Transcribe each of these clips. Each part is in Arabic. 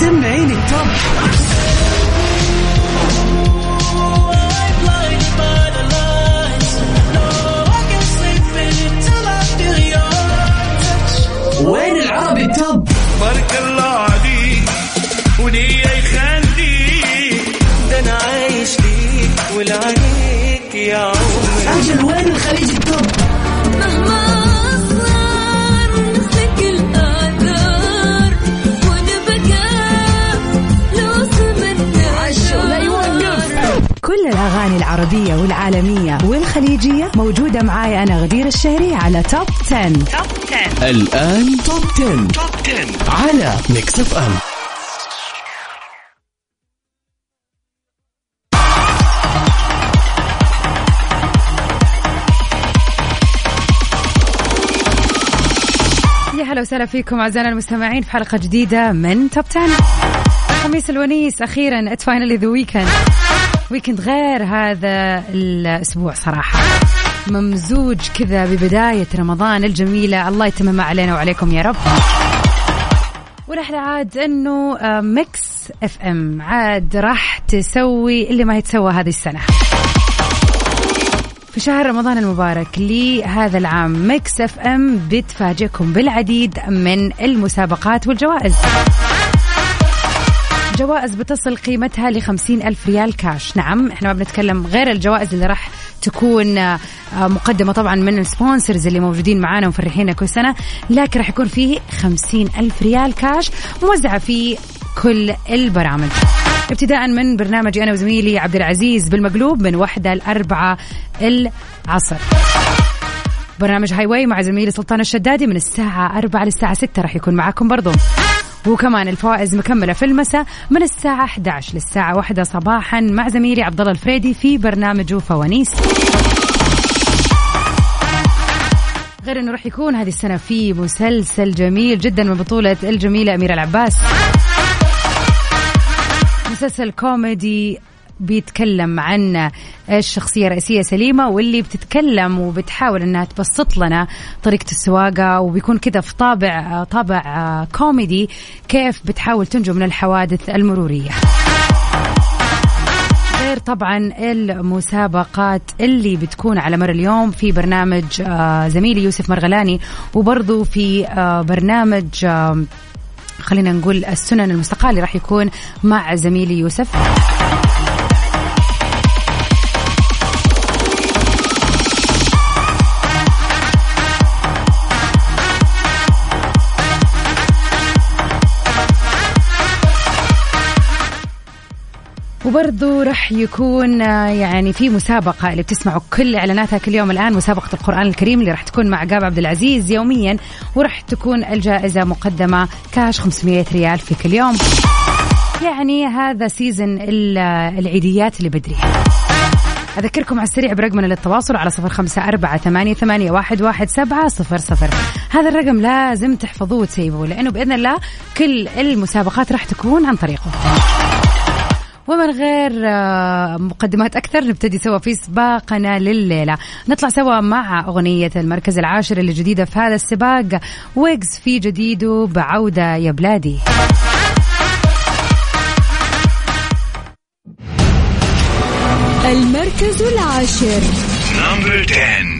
سمعيني التوب العربية والعالمية والخليجية موجودة معاي أنا غدير الشهري على Top 10. الآن Top 10. Top 10 على Mix F M يا هلا وسهلا فيكم أعزائنا المستمعين في حلقة جديدة من Top 10. خميس الونيس أخيرا it's finally the weekend. weekend غير هذا الأسبوع صراحة. ممزوج كذا ببداية رمضان الجميلة الله يتمم علينا وعليكم يا رب. ونحن عاد إنه آه، Mix FM عاد راح تسوي اللي ما يتسوى هذه السنة في شهر رمضان المبارك لهذا العام Mix FM بتفاجئكم بالعديد من المسابقات والجوائز جوائز بتصل قيمتها لخمسين ألف ريال كاش نعم إحنا ما بنتكلم غير الجوائز اللي راح تكون آه، مقدمة طبعا من ال sponsors اللي موجودين معانا ومفرحينا كل سنة لكن راح يكون فيه خمسين ألف ريال كاش موزعة في كل البرامج. ابتداء من برنامجي أنا وزميلي عبد العزيز بالمقلوب من واحدة لأربعة العصر. برنامج Highway مع زميلي سلطان الشدادي من الساعة 4 للساعة 6 راح يكون معاكم برضو. وكمان الفوائز مكملة في المساء من الساعة 11 للساعة 1 صباحا مع زميلي عبد الله الفريدي في برنامجه فوانيس غير إنه راح يكون هذه السنة في مسلسل جميل جدا من بطولة الجميلة أميرة العباس. مسلسل كوميدي بيتكلم عن الشخصية الرئيسية سليمة واللي بتتكلم وبتحاول إنها تبسط لنا طريقة السواقة وبيكون كذا في طابع طابع كوميدي كيف بتحاول تنجو من الحوادث المرورية. غير طبعا المسابقات اللي بتكون على مر اليوم في برنامج آه، زميلي يوسف مرغلاني وبرضو في آه، برنامج آه، خلينا نقول السنن المستقاة اللي راح يكون مع زميلي يوسف. وبرضو رح يكون آه، يعني في مسابقة اللي بتسمعوا كل إعلاناتها كل يوم الآن مسابقة القرآن الكريم اللي رح تكون مع عقاب عبد العزيز يوميا ورح تكون الجائزة مقدمة كاش 500 ريال في كل يوم. يعني هذا سيزن ال- العيديات اللي بدري. أذكركم على السريع برقمنا للتواصل على صفر خمسة أربعة ثمانية, ثمانية واحد, واحد سبعة صفر صفر. هذا الرقم لازم تحفظوه وتسيبوه لأنه بإذن الله كل المسابقات راح تكون عن طريقه. ومن غير آه، مقدمات أكثر نبتدي سوا في سباقنا لليلة. نطلع سوا مع أغنية المركز العاشر اللي جديدة في هذا السباق ويجز في جديده بعودة يا بلادي. المركز العاشر. نمبر 10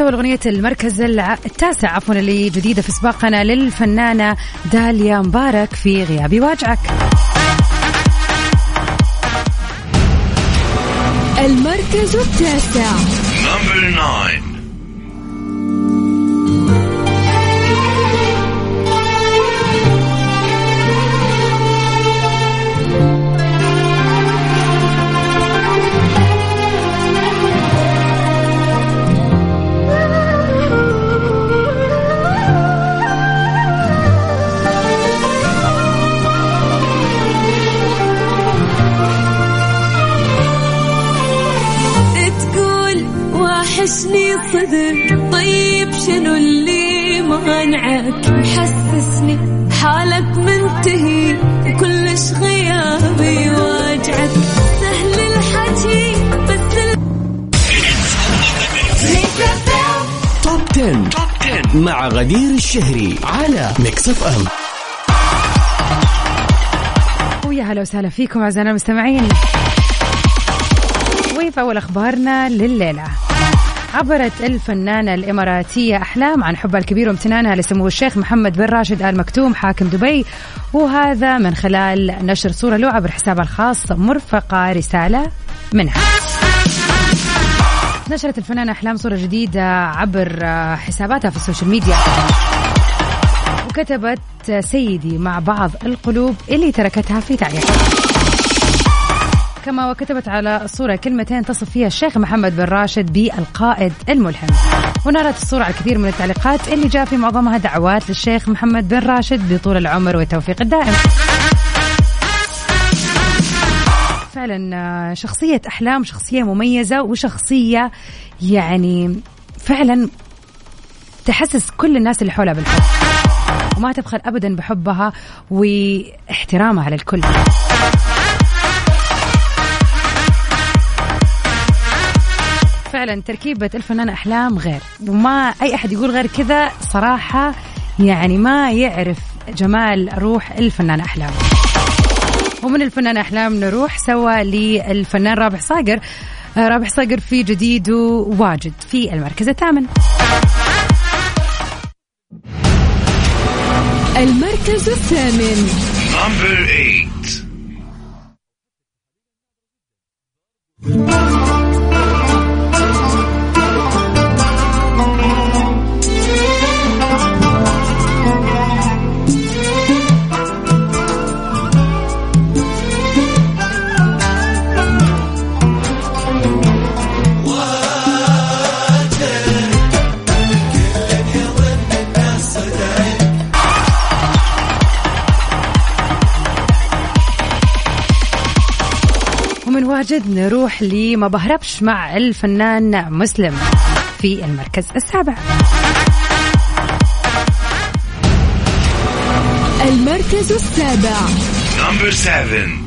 ونروح سوا لأغنية المركز التاسع عفوا اللي جديدة في سباقنا للفنانة داليا مبارك في غيابي واجعك. المركز التاسع. مانعك محسسني حالك منتهي وكلش غيابي واجعك سهل الحكي بس ال... Top 10. مع غدير الشهري على Mix FM ويا هلا وسهلا فيكم أعزائنا المستمعين. وفي أول أخبارنا لليلة؟ عبرت الفنانة الإماراتية أحلام عن حبها الكبير وامتنانها لسمو الشيخ محمد بن راشد آل مكتوم حاكم دبي. وهذا من خلال نشر صورة له عبر حسابها الخاص مرفقة رسالة منها. نشرت الفنانة أحلام صورة جديدة عبر حساباتها في السوشيال ميديا. وكتبت سيدي مع بعض القلوب اللي تركتها في تعليق كما وكتبت على الصورة كلمتين تصف فيها الشيخ محمد بن راشد بالقائد الملهم ونالت الصورة على الكثير من التعليقات اللي جاء في معظمها دعوات للشيخ محمد بن راشد بطول العمر والتوفيق الدائم. فعلا آه، شخصية أحلام شخصية مميزة وشخصية يعني فعلا تحسس كل الناس اللي حولها بالحب. وما تبخل أبدا بحبها واحترامها للكل. فعلا تركيبة الفنان أحلام غير. وما أي أحد يقول غير كذا صراحة يعني ما يعرف جمال روح الفنان أحلام. ومن الفنان أحلام نروح سوا للفنان رابح صاقر. آه، رابح صاقر في جديد واجد في المركز الثامن. المركز الثامن. Number 8. ومن واجد نروح لما بهربش مع الفنان مسلم في المركز السابع المركز السابع Number 7.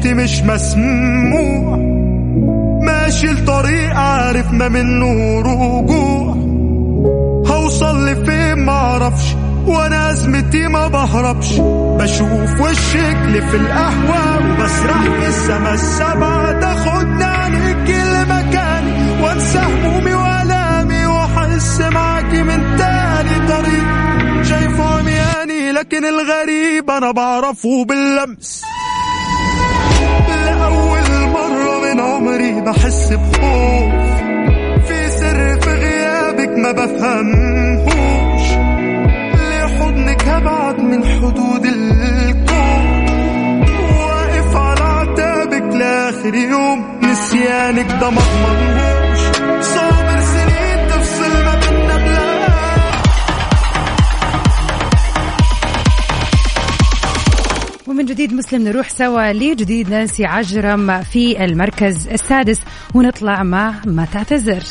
بصوتي مش مسموع. ماشي الطريق عارف ما منه رجوع هوصل لفين معرفش وأنا أزمتي ما بهربش. بشوف وشك في القهوة وبسرح في السما السبعة تاخدني عليك المكان وانسى همومي وألامي وأحس معاكي من تاني طريق. شايفه عمياني لكن الغريب أنا بعرفه باللمس. عمري بحس بخوف. في سر في غيابك ما بفهمهوش. لحضنك هبعد من حدود الكون؟ واقف على عتابك لآخر يوم نسيانك ده ما جديد مسلم نروح سوا لجديد نانسي عجرم في المركز السادس ونطلع مع ما تعتذر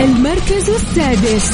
المركز السادس.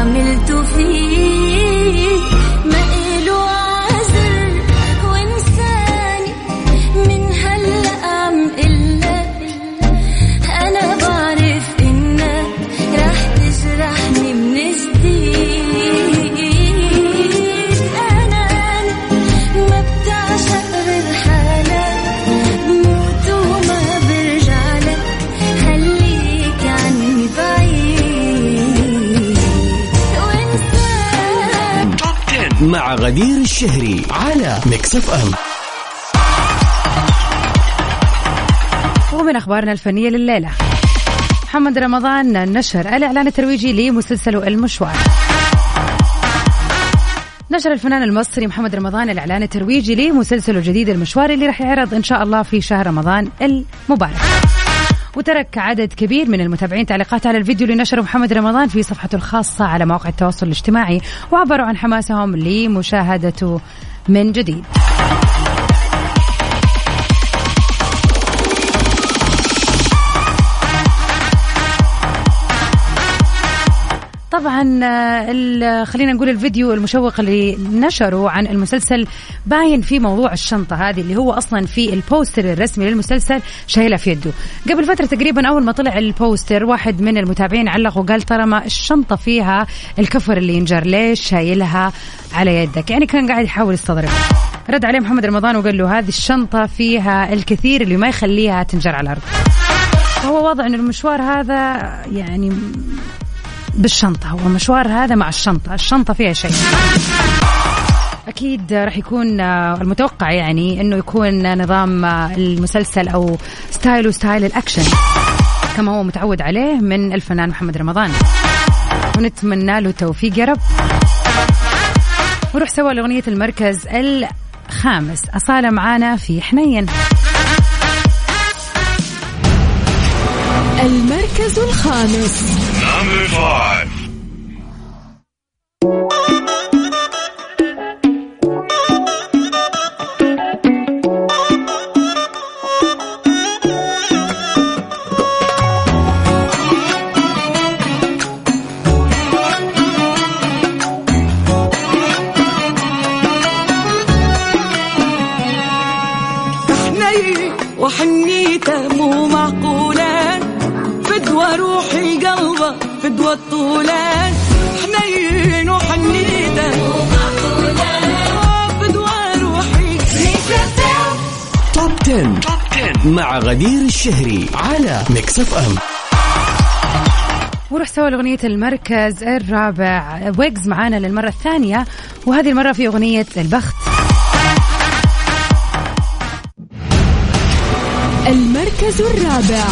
عملته فيه غدير الشهري على Mix FM ومن أخبارنا الفنية لليلة. محمد رمضان نشر الإعلان الترويجي لمسلسله المشوار. نشر الفنان المصري محمد رمضان الإعلان الترويجي لمسلسله الجديد المشوار اللي راح يعرض إن شاء الله في شهر رمضان المبارك. وترك عدد كبير من المتابعين تعليقات على الفيديو اللي نشره محمد رمضان في صفحته الخاصة على مواقع التواصل الاجتماعي وعبروا عن حماسهم لمشاهدته من جديد. طبعا آه، خلينا نقول الفيديو المشوق اللي نشره عن المسلسل باين في موضوع الشنطة هذه اللي هو أصلا في البوستر الرسمي للمسلسل شايلها في يده. قبل فترة تقريبا أول ما طلع البوستر واحد من المتابعين علق وقال ترى ما الشنطة فيها الكفر اللي ينجر ليش شايلها على يدك؟ يعني كان قاعد يحاول يستظرف. رد عليه محمد رمضان وقال له هذه الشنطة فيها الكثير اللي ما يخليها تنجر على الأرض. فهو واضح إن المشوار هذا يعني بالشنطة. هو مشوار هذا مع الشنطة. الشنطة فيها شيء. أكيد راح يكون آه، المتوقع يعني أنه يكون نظام آه، المسلسل أو style ه style ال action. كما هو متعود عليه من الفنان محمد رمضان. ونتمنى له التوفيق يا رب. وروح سوا لأغنية المركز الخامس. أصالة معانا في حنين. المركز الخامس. Number 5. حنين وحنيته مو معقولة فدوى روحي قلبه فدوى الطولة حنين وحنيتة. فدوى روحي Top 10 Top 10. مع غدير الشهري على Mix FM وروح سوا لأغنية المركز الرابع. ويجز معانا للمرة الثانية وهذه المرة في أغنية البخت. المركز الرابع.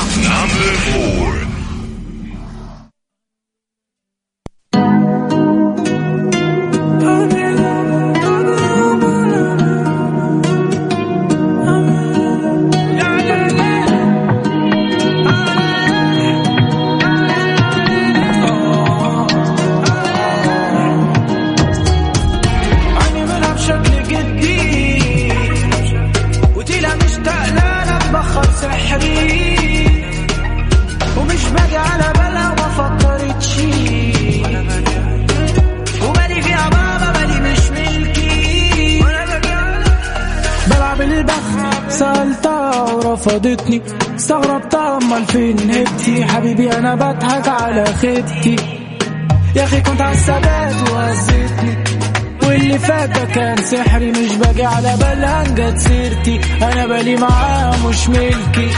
استغربتها امال فين هبتي حبيبي أنا بضحك على خيبتي. يا أخي كنت على الثبات وهزتني واللي فات ده كان سحري مش باجي على بالها جت سيرتي. أنا بالي معاها مش ملكي.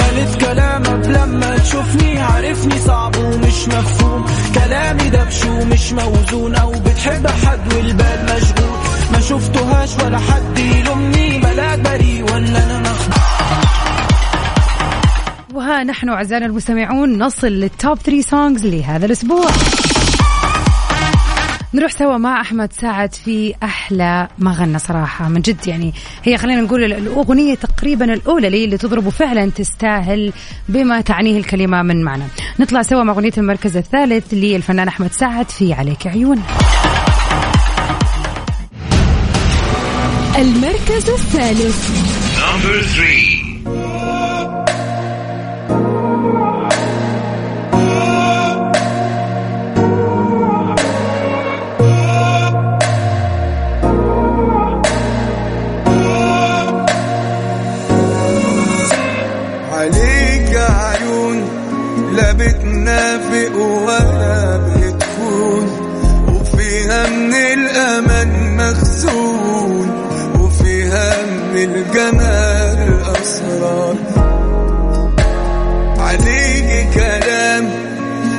قالت كلامك لما تشوفني عارفني صعب ومش مفهوم. كلامي دبش ومش موزون أو بتحب حد والبال مشغول. ما شفتهاش ولا حد يلومني ملاك بريء ولا أنا مخدوع وها نحن أعزائنا المستمعون نصل لل top 3 songs لهذا الأسبوع. نروح سوا مع أحمد سعد في أحلى ما غنى صراحة. من جد يعني هي خلينا نقول الأغنية تقريبا الأولى لي اللي تضرب فعلا تستاهل بما تعنيه الكلمة من معنى. نطلع سوا مع أغنية المركز الثالث للفنان أحمد سعد في عليك عيون. المركز الثالث. بتنافق ولا بتكون وفيها من الأمان مخزون وفيها من الجمال أسرار عليك كلام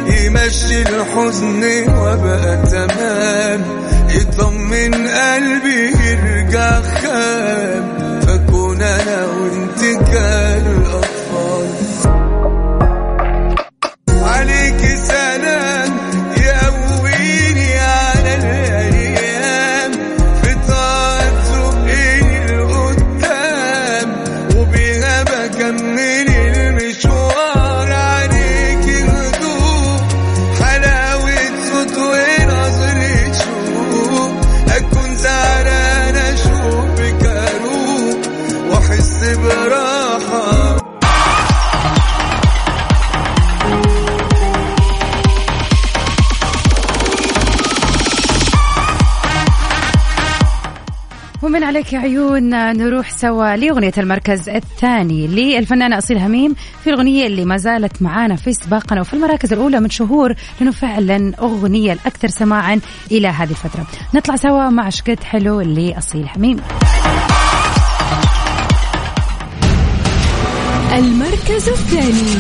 يمشي الحزن وبقى تمام يطمن قلبي يرجع in me. عليك يا عيون. نروح سوا لأغنية المركز الثاني للفنانة أصيل هميم في الأغنية اللي ما زالت معانا في سباقنا وفي المراكز الأولى من شهور لأنه فعلا أغنية الأكثر سماعا إلى هذه الفترة. نطلع سوا مع شكت حلو لأصيل هميم. المركز الثاني.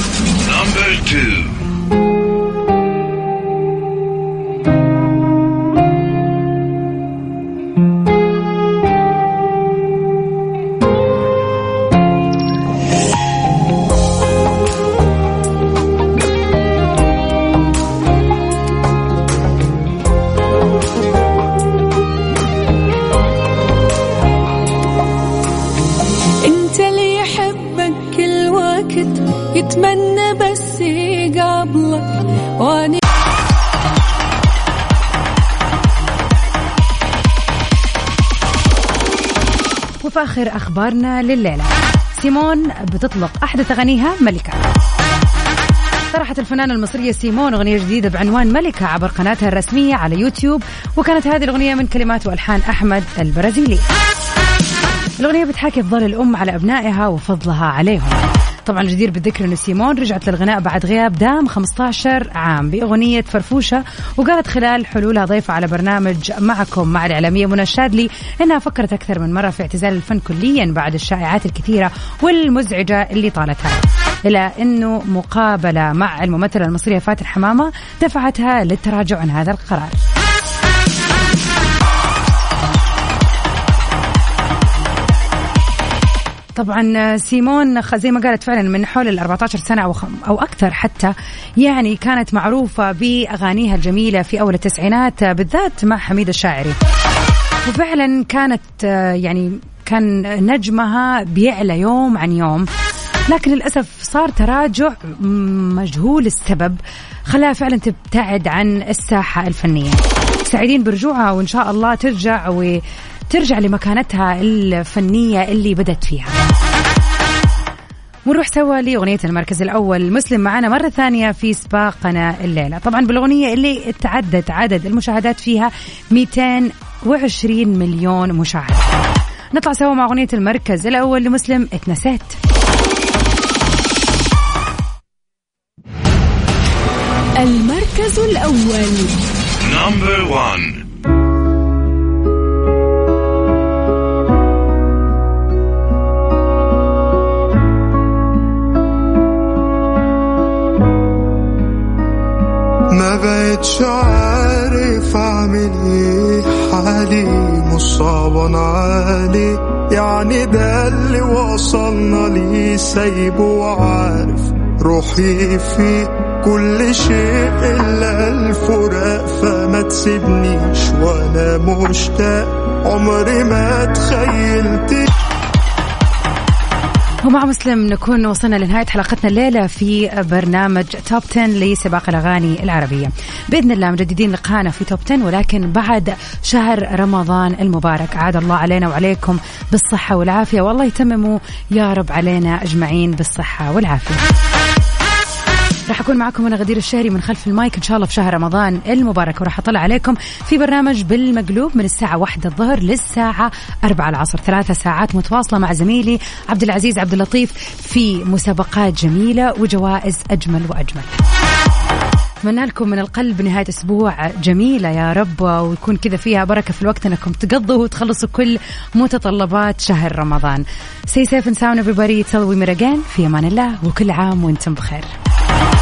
وفي آخر أخبارنا لليلة. سيمون بتطلق أحدث أغانيها ملكة. طرحت الفنانة المصرية سيمون أغنية جديدة بعنوان ملكة عبر قناتها الرسمية على يوتيوب وكانت هذه الأغنية من كلمات وألحان أحمد البرازيلي. الأغنية بتحاكي فضل الأم على أبنائها وفضلها عليهم. طبعا الجدير بالذكر أن سيمون رجعت للغناء بعد غياب دام 15 عام بأغنية فرفوشة وقالت خلال حلولها ضيفة على برنامج معكم مع الإعلامية منى الشاذلي أنها فكرت أكثر من مرة في اعتزال الفن كليا بعد الشائعات الكثيرة والمزعجة اللي طالتها. إلى أنه مقابلة مع الممثلة المصرية فاتن حمامة دفعتها للتراجع عن هذا القرار. طبعا سيمون خ- زي ما قالت فعلا من حول ال 14 سنة أو خم- أو أكثر حتى يعني كانت معروفة بأغانيها الجميلة في أول التسعينات آه، بالذات مع حميد الشاعري. وفعلا كانت آه، يعني كان نجمها بيعلى يوم عن يوم. لكن للأسف صار تراجع مجهول السبب خلاها فعلا تبتعد عن الساحة الفنية. سعيدين برجوعها وإن شاء الله ترجع ترجع لمكانتها الفنية اللي بدت فيها. ونروح سوا لأغنية المركز الأول. مسلم معنا مرة ثانية في سباقنا الليلة. طبعا بالأغنية اللي تعدت عدد المشاهدات فيها 220 مليون مشاهد نطلع سوا مع أغنية المركز الأول لمسلم اتنسيت المركز الأول. نمبر 1 مش عارف اعمل إيه؟ حالي مصعب علي يعني ده اللي وصلنا ليه سايبه وعارف روحي فيه. كل شيء إلا الفراق فما تسيبنيش وأنا مشتاق. عمري ما تخيلتش ومع مسلم نكون وصلنا لنهاية حلقتنا الليلة في برنامج توب 10 لسباق الأغاني العربية. بإذن الله مجددين لقاءنا في توب 10 ولكن بعد شهر رمضان المبارك. عاد الله علينا وعليكم بالصحة والعافية. والله يتمموا يا رب علينا أجمعين بالصحة والعافية. راح أكون معكم أنا غدير الشهري من خلف المايك إن شاء الله في شهر رمضان المبارك وراح أطلع عليكم في برنامج بالمقلوب من الساعة واحدة الظهر للساعة أربعة العصر ثلاثة ساعات متواصلة مع زميلي عبد العزيز عبد اللطيف في مسابقات جميلة وجوائز أجمل وأجمل أتمنى لكم من القلب نهاية أسبوع جميلة يا رب ويكون كذا فيها بركة في الوقت أنكم تقضوا وتخلصوا كل متطلبات شهر رمضان. Stay safe and sound everybody till we في أمان الله وكل عام وأنتم بخير. Bye.